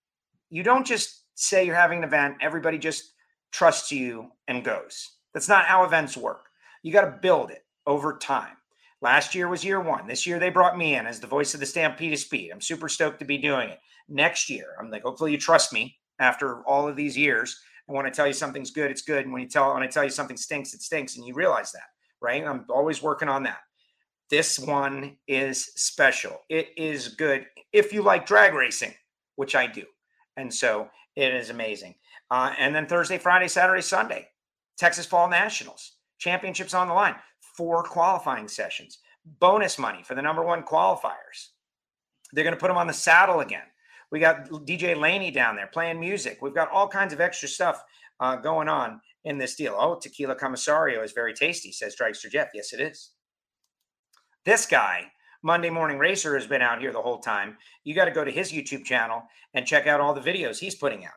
You don't just say you're having an event. Everybody just trusts you and goes. That's not how events work. You got to build it over time. Last year was year one. This year they brought me in as the voice of the Stampede of Speed. I'm super stoked to be doing it. Next year, I'm like, hopefully you trust me after all of these years. And when I tell you something's good, it's good. And when you tell when I tell you something stinks, it stinks. And you realize that, right? I'm always working on that. This one is special. It is good if you like drag racing, which I do. And so it is amazing. Uh, and then Thursday, Friday, Saturday, Sunday, Texas Fall Nationals. Championships on the line, four qualifying sessions, bonus money for the number one qualifiers. They're going to put them on the saddle again. We got DJ Laney down there playing music. We've got all kinds of extra stuff uh, going on in this deal. Oh, tequila commissario is very tasty, says Dragster Jeff. Yes, it is. This guy, Monday Morning Racer, has been out here the whole time. You got to go to his YouTube channel and check out all the videos he's putting out.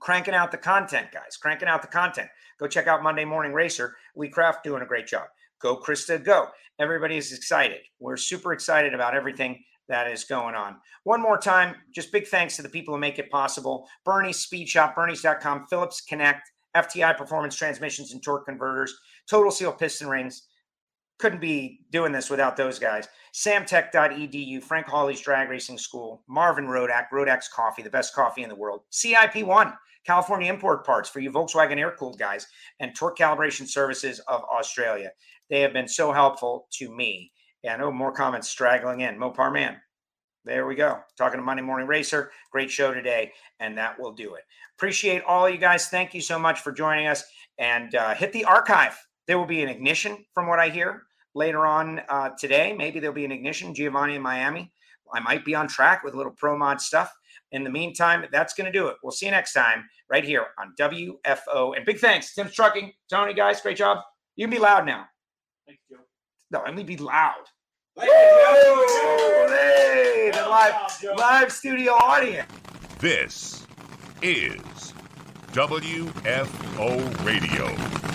Cranking out the content, guys. Cranking out the content. Go check out Monday Morning Racer. Lee Craft doing a great job. Go, Krista, go. Everybody is excited. We're super excited about everything that is going on. One more time, just big thanks to the people who make it possible. Bernie's Speed Shop, Bernie's.com, Phillips Connect, FTI Performance Transmissions and Torque Converters, Total Seal Piston Rings. Couldn't be doing this without those guys. Samtech.edu, Frank Hawley's Drag Racing School, Marvin Rodak, Rodak's Coffee, the best coffee in the world. CIP1, California Import Parts for you Volkswagen air cooled guys, and Torque Calibration Services of Australia. They have been so helpful to me. Yeah, I know more comments straggling in. Mopar Man. There we go. Talking to Monday Morning Racer. Great show today, and that will do it. Appreciate all you guys. Thank you so much for joining us. And uh, hit the archive. There will be an ignition, from what I hear, later on uh, today. Maybe there'll be an ignition. Giovanni in Miami. I might be on track with a little pro mod stuff. In the meantime, that's going to do it. We'll see you next time right here on WFO. And big thanks, Tim's Trucking, Tony, guys, great job. You can be loud now. Thanks, Joe. No, I mean be loud. Thank you, Joe. Woo! Hey, the live, live studio audience. This is WFO Radio.